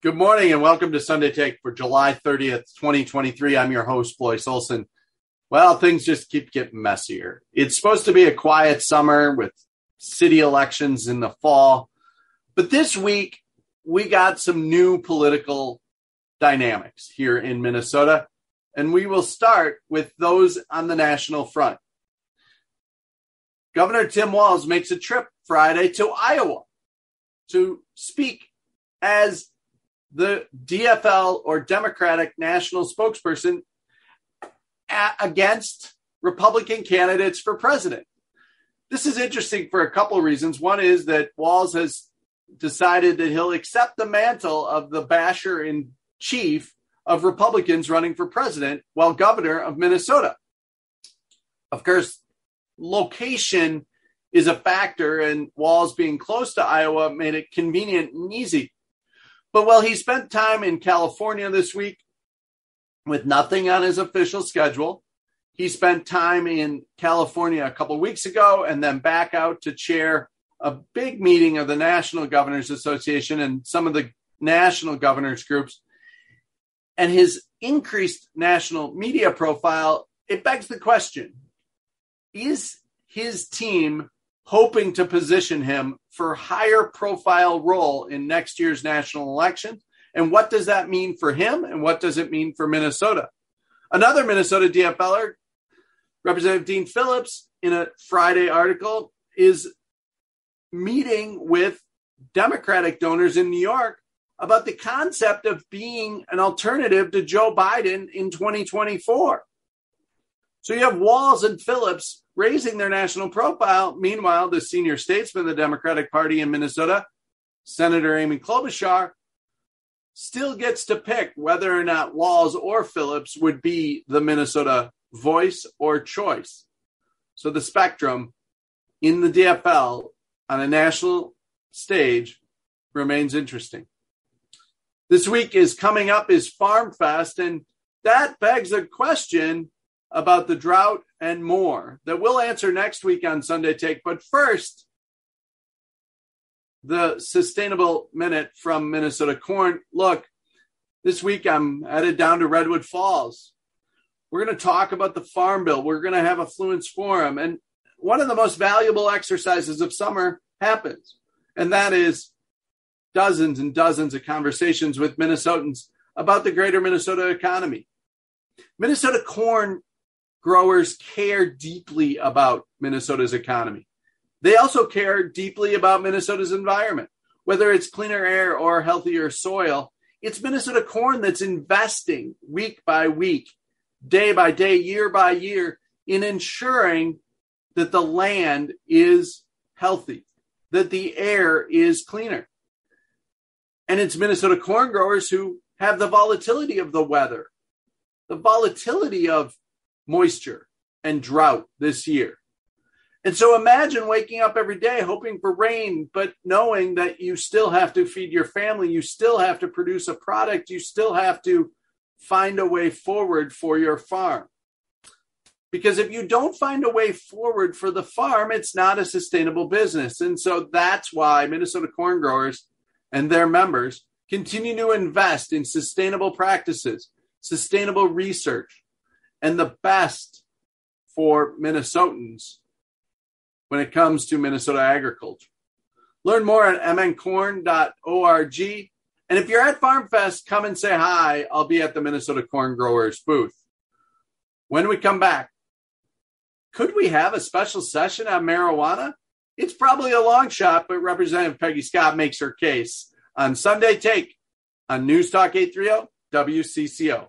Good morning and welcome to Sunday Take for July 30th, 2023. I'm your host, Blois Olson. Well, things just keep getting messier. It's supposed to be a quiet summer with city elections in the fall. But this week, we got some new political dynamics here in Minnesota, and we will start with those on the national front. Governor Tim Walz makes a trip Friday to Iowa to speak as the DFL or Democratic national spokesperson a- against Republican candidates for president. This is interesting for a couple of reasons. One is that Walz has decided that he'll accept the mantle of the basher in chief of Republicans running for president while governor of Minnesota. Of course, location is a factor, and Walz being close to Iowa made it convenient and easy. But while he spent time in California this week with nothing on his official schedule, he spent time in California a couple weeks ago and then back out to chair a big meeting of the National Governors Association and some of the national governors groups. And his increased national media profile, it begs the question is his team hoping to position him for higher profile role in next year's national election? And what does that mean for him? And what does it mean for Minnesota? Another Minnesota DFLer, Representative Dean Phillips, in a Friday article, is meeting with Democratic donors in New York about the concept of being an alternative to Joe Biden in 2024. So you have Walz and Phillips raising their national profile. Meanwhile, the senior statesman of the Democratic Party in Minnesota, Senator Amy Klobuchar, still gets to pick whether or not Walz or Phillips would be the Minnesota voice or choice. So the spectrum in the DFL on a national stage remains interesting. This week is coming up is Farm Fest, and that begs a question about the drought and more that we'll answer next week on Sunday Take. But first, the Sustainable Minute from Minnesota Corn. Look, this week I'm headed down to Redwood Falls. We're going to talk about the Farm Bill. We're going to have a Fluence Forum. And one of the most valuable exercises of summer happens, and that is dozens and dozens of conversations with Minnesotans about the greater Minnesota economy. Minnesota corn growers care deeply about Minnesota's economy. They also care deeply about Minnesota's environment, whether it's cleaner air or healthier soil. It's Minnesota corn that's investing week by week, day by day, year by year in ensuring that the land is healthy, that the air is cleaner. And it's Minnesota corn growers who have the volatility of the weather, the volatility of moisture and drought this year. And so imagine waking up every day hoping for rain, but knowing that you still have to feed your family, you still have to produce a product, you still have to find a way forward for your farm. Because if you don't find a way forward for the farm, it's not a sustainable business. And so that's why Minnesota corn growers and their members continue to invest in sustainable practices, sustainable research, and the best for Minnesotans when it comes to Minnesota agriculture. Learn more at mncorn.org And if you're at Farm Fest, come and say hi. I'll be at the Minnesota Corn Growers booth. When we come back, could we have a special session on marijuana? It's probably a long shot, but Representative Peggy Scott makes her case on Sunday Take on News Talk 830 WCCO.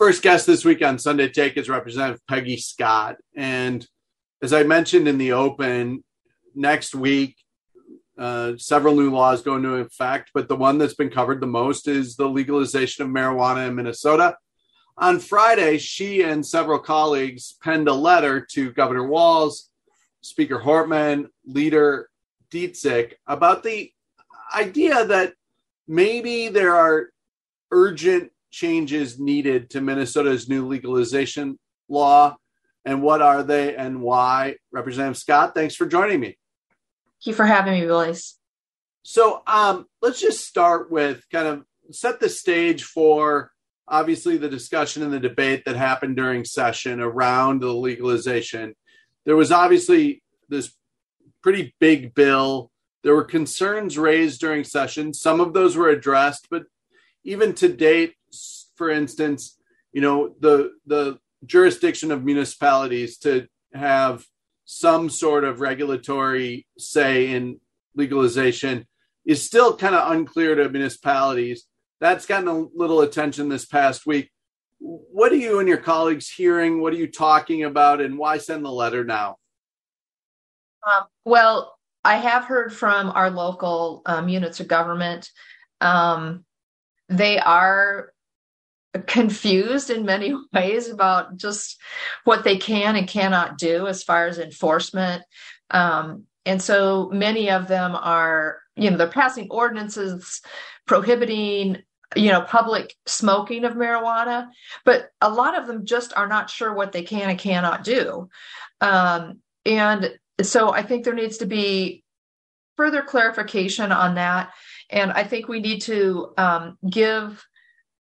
First guest this week on Sunday Take is Representative Peggy Scott. And as I mentioned in the open, next week, uh, several new laws go into effect, but the one that's been covered the most is the legalization of marijuana in Minnesota. On Friday, she and several colleagues penned a letter to Governor Walz, Speaker Hortman, Leader Dziedzic about the idea that maybe there are urgent changes needed to Minnesota's new legalization law. And what are they and why? Representative Scott, thanks for joining me. Thank you for having me, Willis. So um, let's just start with kind of set the stage for obviously the discussion and the debate that happened during session around the legalization. There was obviously this pretty big bill. There were concerns raised during session. Some of those were addressed, but even to date, for instance, you know the the jurisdiction of municipalities to have some sort of regulatory say in legalization is still kind of unclear to municipalities. That's gotten a little attention this past week. What are you and your colleagues hearing? What are you talking about, and why send the letter now? Um, well, I have heard from our local um, units of government. Um, they are confused in many ways about just what they can and cannot do as far as enforcement. Um, and so many of them are, you know, they're passing ordinances prohibiting, you know, public smoking of marijuana, but a lot of them just are not sure what they can and cannot do. Um, and so I think there needs to be further clarification on that. And I think we need to um, give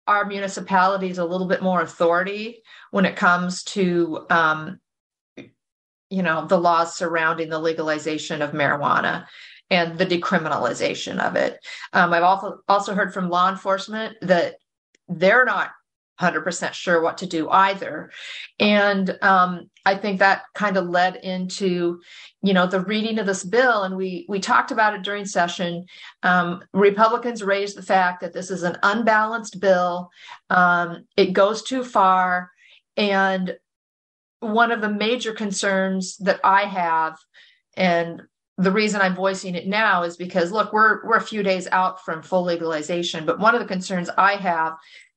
our municipalities a little bit more authority when it comes to um, you know the laws surrounding the legalization of marijuana and the decriminalization of it. Um, i've also also heard from law enforcement that they're not 100% sure what to do either. And um, i think that kind of led into you know the reading of this bill. And we we talked about it during session. Um, republicans raised the fact that this is an unbalanced bill. Um, it goes too far. And one of the major concerns that i have and the reason i'm voicing it now is because look we're we're a few days out from full legalization. But one of the concerns i have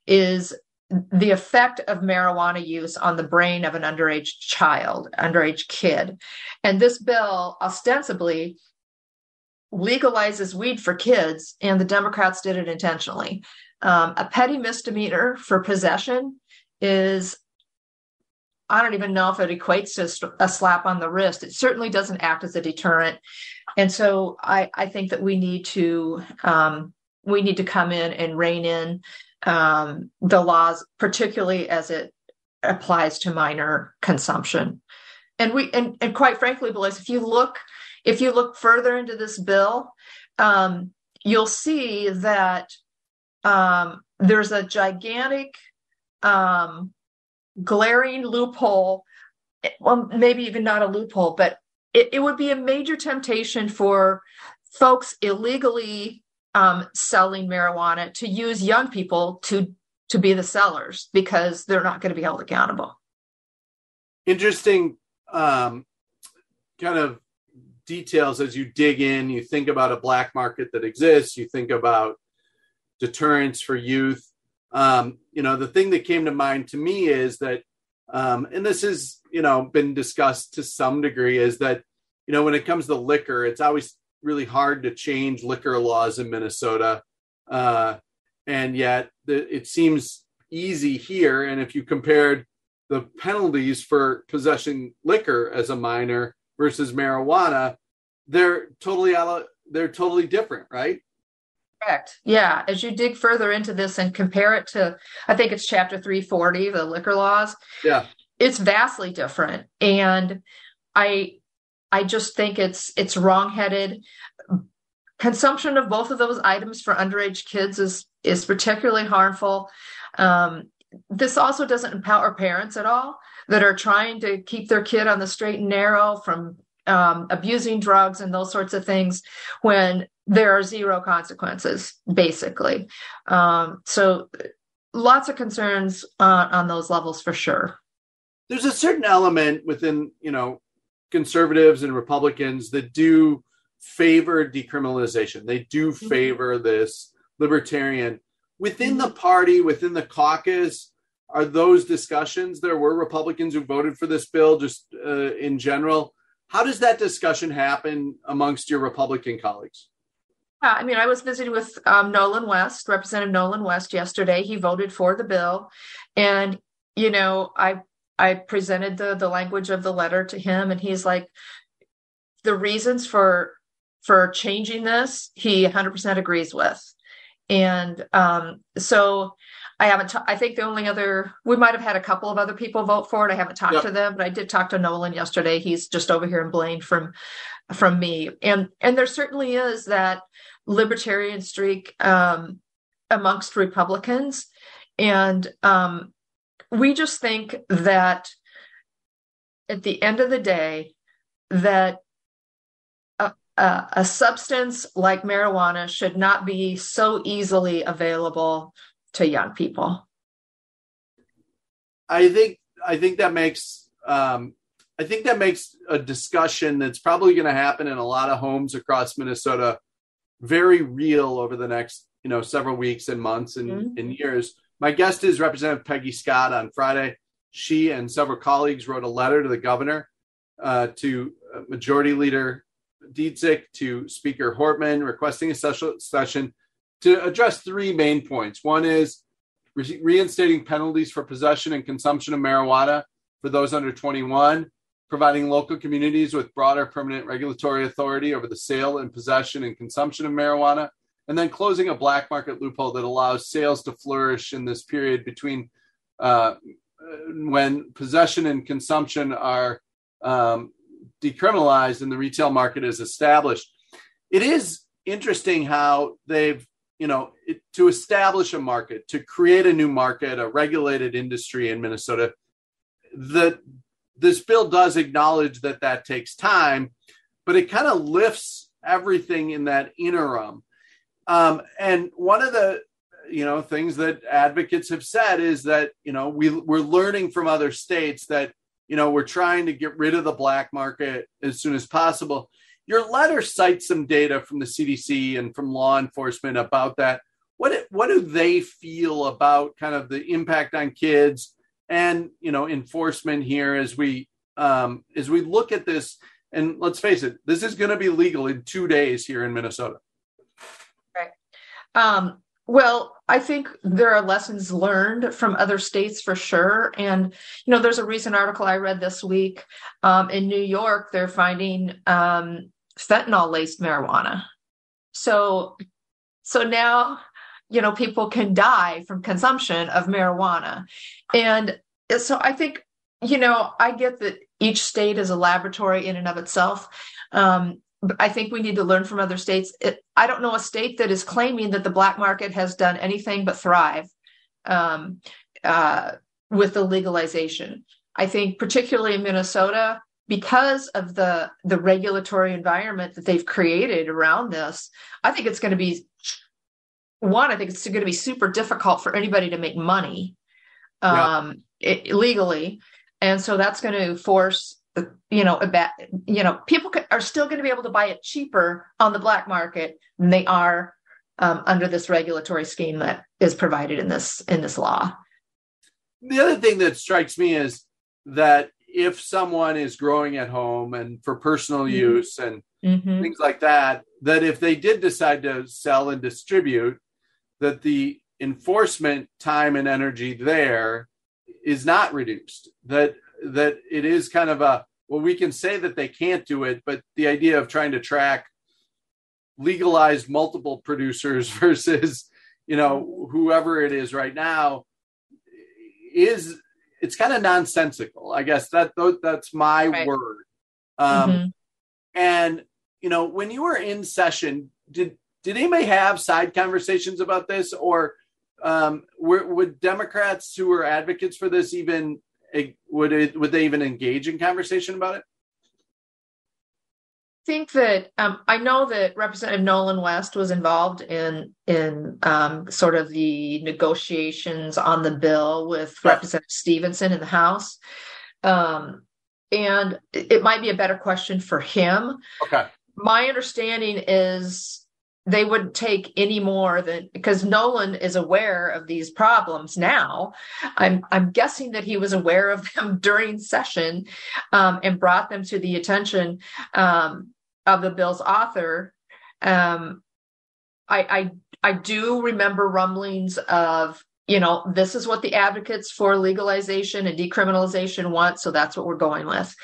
is the effect of marijuana use on the brain of an underage child, underage kid. And this bill ostensibly legalizes weed for kids, and the Democrats did it intentionally. Um, a petty misdemeanor for possession is, I don't even know if it equates to a slap on the wrist. It certainly doesn't act as a deterrent. And so I, I think that we need to um, we need to come in and rein in um, the laws, particularly as it applies to minor consumption. And we and, and quite frankly, Blaise, if you look if you look further into this bill, um, you'll see that um, there's a gigantic, um, glaring loophole. Well, maybe even not a loophole, but it, it would be a major temptation for folks illegally um, selling marijuana to use young people to to be the sellers because they're not going to be held accountable. Interesting um, kind of details as you dig in. You think about a black market that exists. You think about deterrence for youth. Um, you know, the thing that came to mind to me is that, um, and this has you know been discussed to some degree, is that you know when it comes to liquor, it's always really hard to change liquor laws in Minnesota. uh, and yet the, it seems easy here. And if you compared the penalties for possessing liquor as a minor versus marijuana, they're totally out they're totally different, right? Correct. Yeah. As you dig further into this and compare it to, I think it's chapter 340, the liquor laws. Yeah. It's vastly different. And I, I just think it's, it's wrongheaded. Consumption of both of those items for underage kids is, is particularly harmful. Um, this also doesn't empower parents at all that are trying to keep their kid on the straight and narrow from um, abusing drugs and those sorts of things when there are zero consequences, basically. Um, so, lots of concerns uh, on those levels for sure. There's a certain element within, you know, conservatives and Republicans that do favor decriminalization. They do mm-hmm. favor this libertarian. Within the mm-hmm. party, within the caucus, are those discussions? There were Republicans who voted for this bill just uh, in general. How does that discussion happen amongst your Republican colleagues? Yeah, I mean, I was visiting with um, Nolan West, Representative Nolan West, yesterday. He voted for the bill, and you know, I I presented the the language of the letter to him, and he's like, the reasons for for changing this, he 100% agrees with, and um, so I haven't. T- I think the only other we might have had a couple of other people vote for it. I haven't talked yep. to them, but I did talk to Nolan yesterday. He's just over here in Blaine from from me, and and there certainly is that libertarian streak um, amongst Republicans, and um, we just think that at the end of the day, that a, a, a substance like marijuana should not be so easily available to young people? I think I think that makes um, I think that makes a discussion that's probably going to happen in a lot of homes across Minnesota very real over the next you know several weeks and months and, mm-hmm. and years. My guest is Representative Peggy Scott on Friday. She and several colleagues wrote a letter to the governor, uh, to uh, Majority Leader Dziedzic, to Speaker Hortman, requesting a special session to address three main points. One is re- reinstating penalties for possession and consumption of marijuana for those under 21, providing local communities with broader permanent regulatory authority over the sale and possession and consumption of marijuana, and then closing a black market loophole that allows sales to flourish in this period between uh, when possession and consumption are um, decriminalized and the retail market is established. It is interesting how they've you know, it, to establish a market, to create a new market, a regulated industry in Minnesota, that this bill does acknowledge that that takes time, but it kind of lifts everything in that interim. Um, and one of the you know things that advocates have said is that you know we we're learning from other states that you know we're trying to get rid of the black market as soon as possible your letter cites some data from the CDC and from law enforcement about that. What what do they feel about kind of the impact on kids and you know enforcement here as we um, as we look at this? And let's face it, this is going to be legal in two days here in Minnesota. Um, well, I think there are lessons learned from other states for sure. And, you know, there's a recent article I read this week um, in New York. They're finding um, fentanyl laced marijuana. So, so now, you know, people can die from consumption of marijuana. And so I think, you know, I get that each state is a laboratory in and of itself. Um, I think we need to learn from other states. It, I don't know a state that is claiming that the black market has done anything but thrive um, uh, with the legalization. I think, particularly in Minnesota, because of the the regulatory environment that they've created around this i think it's going to be one i think it's going to be super difficult for anybody to make money um yeah. it, legally and so that's going to force you know about you know people are still going to be able to buy it cheaper on the black market than they are um, under this regulatory scheme that is provided in this in this law the other thing that strikes me is that if someone is growing at home and for personal mm-hmm. use and mm-hmm. things like that, that if they did decide to sell and distribute, that the enforcement time and energy there is not reduced. That that it is kind of a well, we can say that they can't do it, but the idea of trying to track legalized multiple producers versus you know whoever it is right now is it's kind of nonsensical i guess that that's my right. word um mm-hmm. and you know when you were in session did did anybody have side conversations about this or um were, would democrats who were advocates for this even would it would they even engage in conversation about it I think that um, I know that Representative Nolan West was involved in in um, sort of the negotiations on the bill with Representative Stephenson in the House, um, and it might be a better question for him. Okay. My understanding is they wouldn't take any more than because Nolan is aware of these problems now. I'm I'm guessing that he was aware of them during session um, and brought them to the attention um, of the bill's author, um, I, I I do remember rumblings of you know this is what the advocates for legalization and decriminalization want, so that's what we're going with,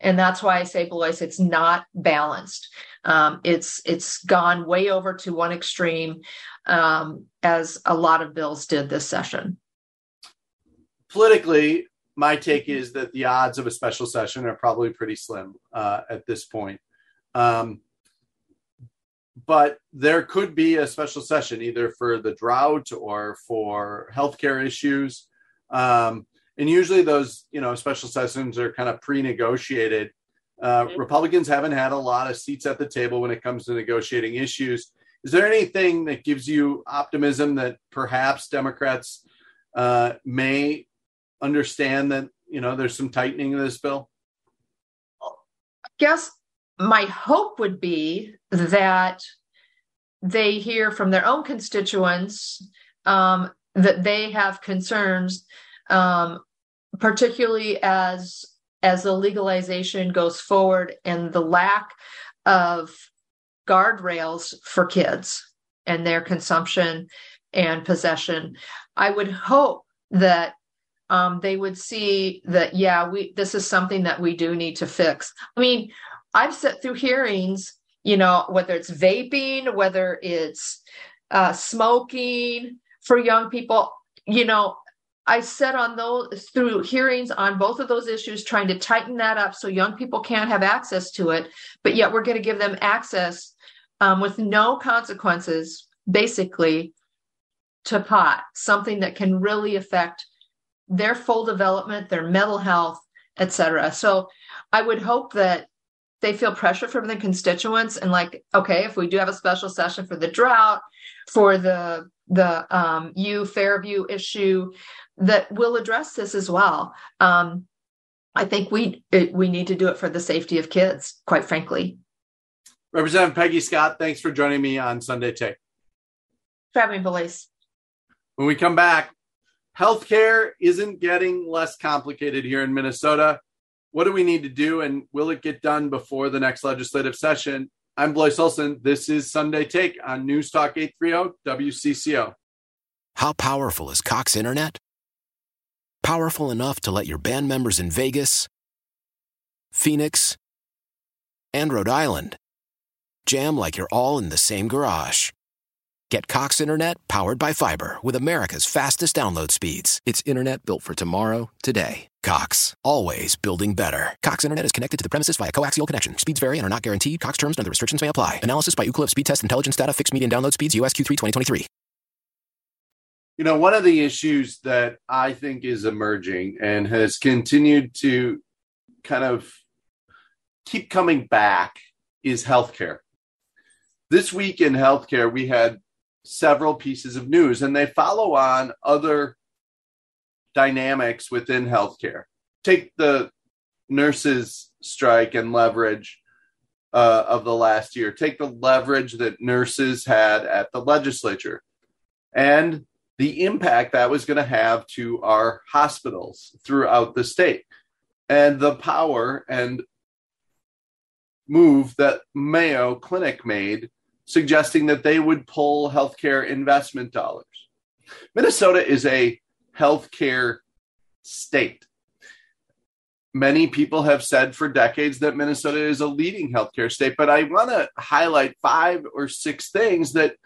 and that's why I say, Blois, it's not balanced. Um, it's it's gone way over to one extreme, um, as a lot of bills did this session. Politically, my take is that the odds of a special session are probably pretty slim uh, at this point. Um, but there could be a special session either for the drought or for healthcare issues. Um, and usually those, you know, special sessions are kind of pre-negotiated. Uh, mm-hmm. Republicans haven't had a lot of seats at the table when it comes to negotiating issues. Is there anything that gives you optimism that perhaps Democrats uh, may understand that you know there's some tightening of this bill? I guess my hope would be that they hear from their own constituents um, that they have concerns, um, particularly as as the legalization goes forward and the lack of guardrails for kids and their consumption and possession. I would hope that um, they would see that yeah, we this is something that we do need to fix. I mean, I've sat through hearings, you know, whether it's vaping, whether it's uh, smoking for young people, you know, I sat on those through hearings on both of those issues, trying to tighten that up so young people can't have access to it, but yet we're going to give them access um, with no consequences, basically, to pot, something that can really affect their full development, their mental health, etc. So I would hope that they feel pressure from the constituents and like okay if we do have a special session for the drought for the the um, u fairview issue that will address this as well. Um, i think we it, we need to do it for the safety of kids quite frankly. Representative peggy scott thanks for joining me on sunday take. Having me when we come back healthcare isn't getting less complicated here in minnesota. What do we need to do and will it get done before the next legislative session? I'm Blois Olson. This is Sunday Take on News Talk 830 WCCO. How powerful is Cox Internet? Powerful enough to let your band members in Vegas, Phoenix, and Rhode Island jam like you're all in the same garage. Get Cox Internet powered by fiber with America's fastest download speeds. It's internet built for tomorrow, today. Cox, always building better. Cox Internet is connected to the premises via coaxial connection. Speeds vary and are not guaranteed. Cox terms and other restrictions may apply. Analysis by Ookla Speed Test Intelligence Data. Fixed median download speeds. USQ3 2023. You know, one of the issues that I think is emerging and has continued to kind of keep coming back is healthcare. This week in healthcare, we had several pieces of news and they follow on other dynamics within healthcare. Take the nurses' strike and leverage uh, of the last year. Take the leverage that nurses had at the legislature and the impact that was going to have to our hospitals throughout the state and the power and move that Mayo Clinic made suggesting that they would pull healthcare investment dollars. Minnesota is a healthcare state. Many people have said for decades that Minnesota is a leading healthcare state, but I want to highlight five or six things that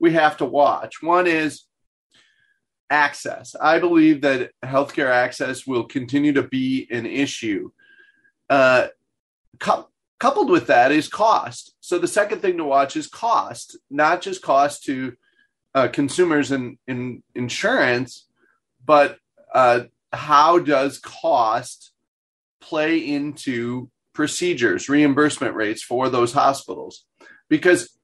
we have to watch. One is access. I believe that healthcare access will continue to be an issue. Uh, coupled with that is cost. So the second thing to watch is cost, not just cost to uh, consumers in, in insurance, but uh, how does cost play into procedures, reimbursement rates for those hospitals? Because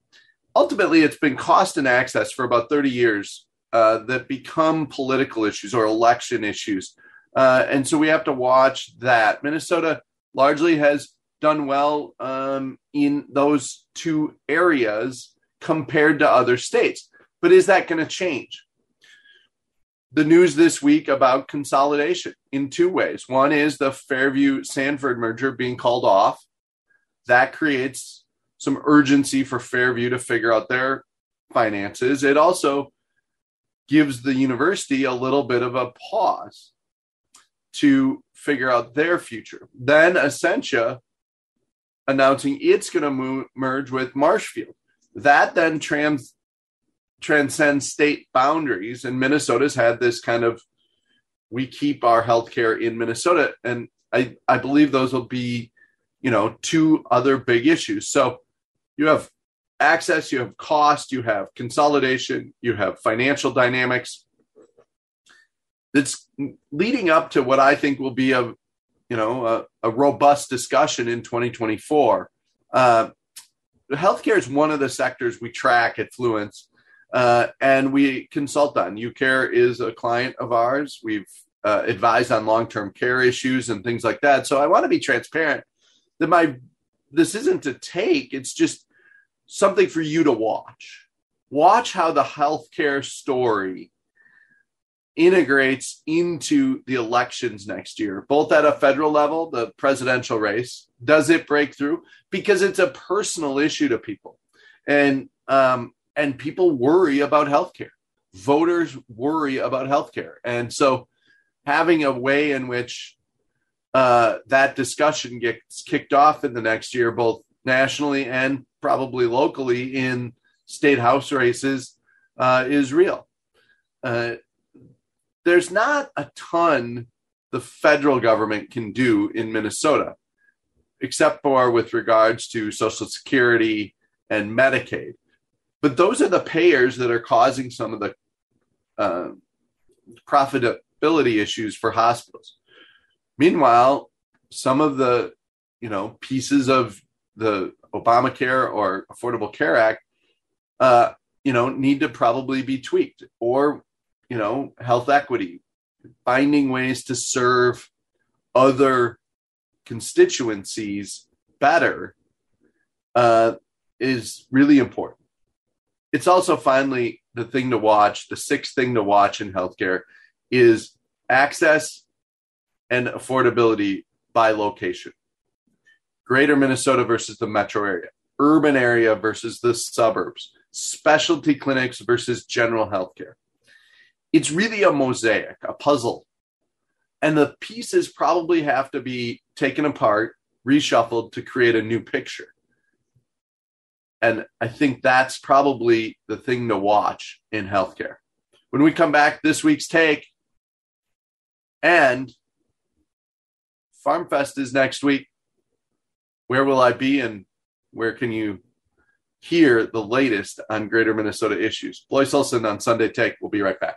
ultimately, it's been cost and access for about 30 years uh, that become political issues or election issues. Uh, and so we have to watch that. Minnesota largely has done well um, in those two areas compared to other states. But is that going to change? The news this week about consolidation in two ways. One is the Fairview Sanford merger being called off. That creates some urgency for Fairview to figure out their finances. It also gives the university a little bit of a pause to figure out their future. Then Essentia announcing it's going to merge with Marshfield. That then trans transcends state boundaries, and Minnesota's had this kind of we keep our healthcare in Minnesota, and I I believe those will be, you know, two other big issues. So you have access, you have cost, you have consolidation, you have financial dynamics. That's leading up to what I think will be a, you know, a, a robust discussion in 2024. Uh, healthcare is one of the sectors we track at Fluence, uh, and we consult on. UCare is a client of ours. We've uh, advised on long-term care issues and things like that. So I want to be transparent that my this isn't a take. It's just something for you to watch. Watch how the healthcare story integrates into the elections next year, both at a federal level, the presidential race. Does it break through? Because it's a personal issue to people, and um, and people worry about healthcare. Voters worry about healthcare, and so having a way in which uh, that discussion gets kicked off in the next year, both nationally and probably locally in state house races uh, is real. Uh, there's not a ton the federal government can do in Minnesota, except for with regards to Social Security and Medicaid. But those are the payers that are causing some of the uh, profitability issues for hospitals. Meanwhile, some of the you know pieces of the Obamacare or Affordable Care Act, uh, you know, need to probably be tweaked, or you know, health equity, finding ways to serve other constituencies better uh, is really important. It's also finally the thing to watch. The sixth thing to watch in healthcare is access and affordability by location greater Minnesota versus the metro area, urban area versus the suburbs, specialty clinics versus general healthcare. It's really a mosaic, a puzzle. And the pieces probably have to be taken apart, reshuffled to create a new picture. And I think that's probably the thing to watch in healthcare. When we come back, this week's take and FarmFest is next week where will I be and where can you hear the latest on Greater Minnesota issues? Blois Olson on Sunday Take. We'll be right back.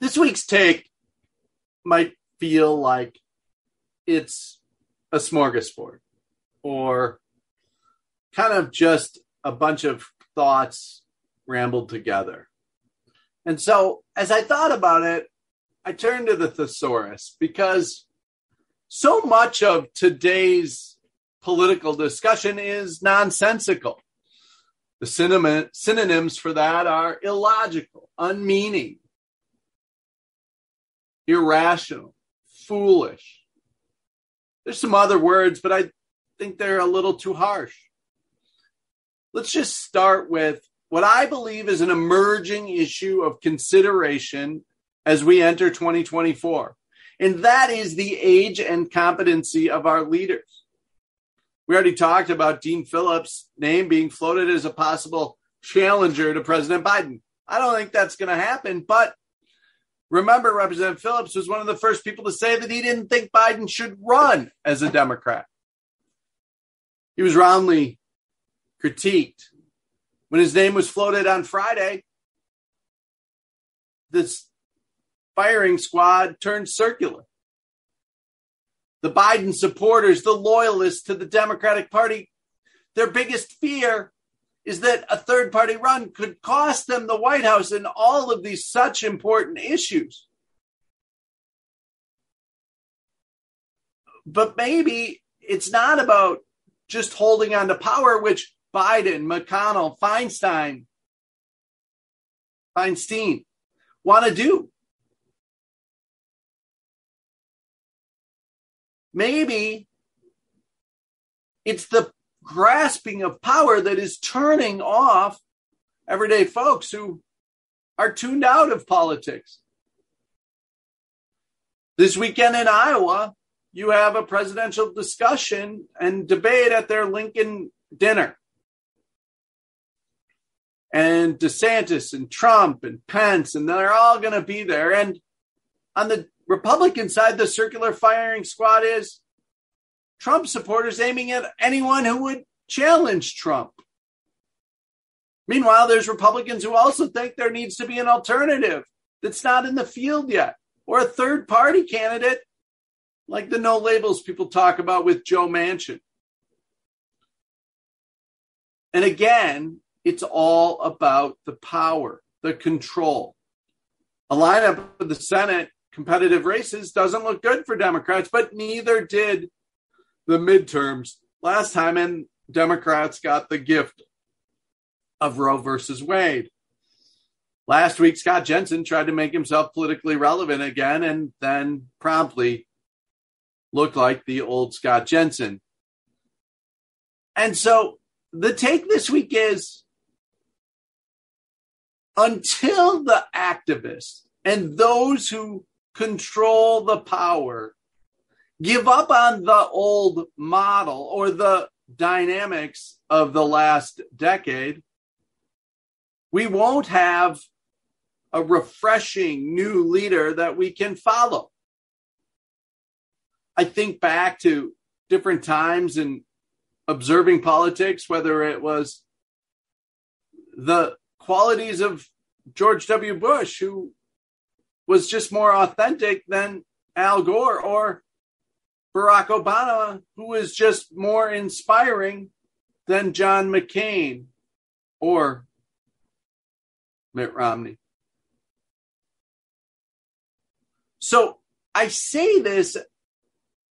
This week's take might feel like it's a smorgasbord or kind of just a bunch of thoughts rambled together. And so as I thought about it, I turned to the thesaurus because so much of today's political discussion is nonsensical. The synonyms for that are illogical, unmeaning, irrational, foolish. There's some other words, but I think they're a little too harsh. Let's just start with what I believe is an emerging issue of consideration as we enter 2024. And that is the age and competency of our leaders. We already talked about Dean Phillips' name being floated as a possible challenger to President Biden. I don't think that's going to happen, but remember, Representative Phillips was one of the first people to say that he didn't think Biden should run as a Democrat. He was roundly critiqued. When his name was floated on Friday, this firing squad turned circular. The Biden supporters, the loyalists to the Democratic Party, their biggest fear is that a third party run could cost them the White House in all of these such important issues. But maybe it's not about just holding on to power, which Biden, McConnell, Feinstein, Feinstein want to do. Maybe it's the grasping of power that is turning off everyday folks who are tuned out of politics. This weekend in Iowa, you have a presidential discussion and debate at their Lincoln dinner. And DeSantis and Trump and Pence, and they're all going to be there. And on the Republican side, the circular firing squad is Trump supporters aiming at anyone who would challenge Trump. Meanwhile, there's Republicans who also think there needs to be an alternative that's not in the field yet, or a third party candidate like the no labels people talk about with Joe Manchin. And again, it's all about the power, the control. A lineup of the Senate competitive races doesn't look good for Democrats, but neither did the midterms last time. And Democrats got the gift of Roe versus Wade. Last week, Scott Jensen tried to make himself politically relevant again and then promptly looked like the old Scott Jensen. And so the take this week is until the activists and those who control the power, give up on the old model or the dynamics of the last decade, we won't have a refreshing new leader that we can follow. I think back to different times in observing politics, whether it was the qualities of George W. Bush, who was just more authentic than Al Gore or Barack Obama, who was just more inspiring than John McCain or Mitt Romney. So I say this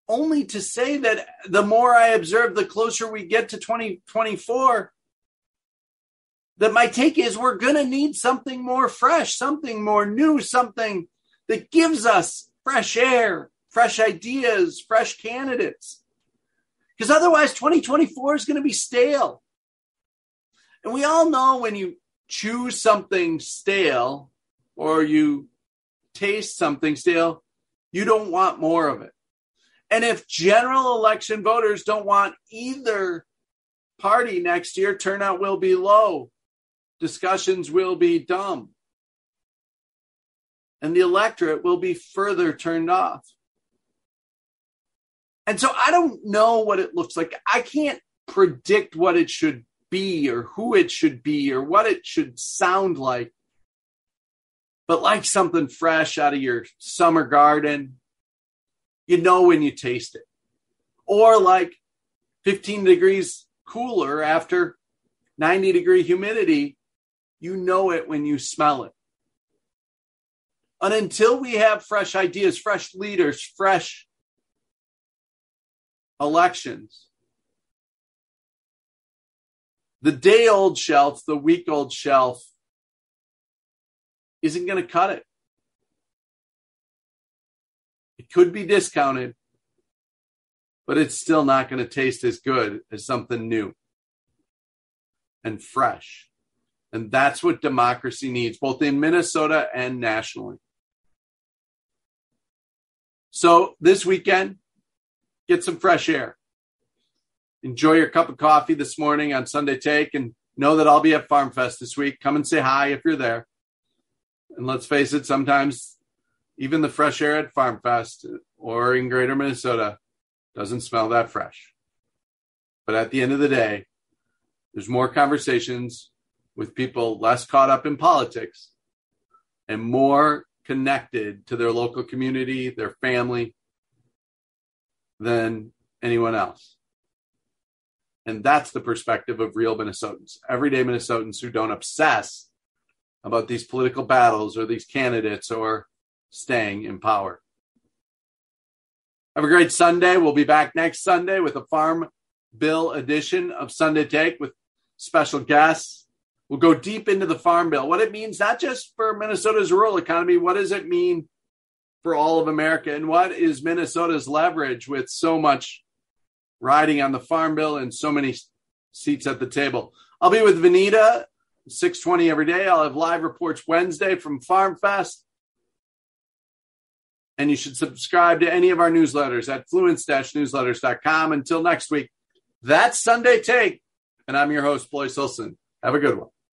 only to say that the more I observe, the closer we get to 2024, that my take is we're going to need something more fresh, something more new, something that gives us fresh air, fresh ideas, fresh candidates. Because otherwise, 2024 is going to be stale. And we all know when you choose something stale or you taste something stale, you don't want more of it. And if general election voters don't want either party next year, turnout will be low discussions will be dumb. And the electorate will be further turned off. And so I don't know what it looks like. I can't predict what it should be or who it should be or what it should sound like. But like something fresh out of your summer garden, you know when you taste it. Or like 15 degrees cooler after 90 degree humidity, you know it when you smell it. And until we have fresh ideas, fresh leaders, fresh elections, the day old shelf, the week old shelf, isn't going to cut it. It could be discounted, but it's still not going to taste as good as something new and fresh. And that's what democracy needs, both in Minnesota and nationally. So this weekend, get some fresh air. Enjoy your cup of coffee this morning on Sunday Take and know that I'll be at Farm Fest this week. Come and say hi if you're there. And let's face it, sometimes even the fresh air at Farm Fest or in greater Minnesota doesn't smell that fresh. But at the end of the day, there's more conversations with people less caught up in politics and more connected to their local community, their family, than anyone else. And that's the perspective of real Minnesotans, everyday Minnesotans who don't obsess about these political battles or these candidates or staying in power. Have a great Sunday. We'll be back next Sunday with a Farm Bill edition of Sunday Take with special guests. We'll go deep into the Farm Bill, what it means not just for Minnesota's rural economy, what does it mean for all of America, and what is Minnesota's leverage with so much riding on the Farm Bill and so many seats at the table. I'll be with Vanita 620 every day. I'll have live reports Wednesday from Farm Fest and you should subscribe to any of our newsletters at fluence-newsletters.com. Until next week, that's Sunday Take, and I'm your host, Blois Olson. Have a good one.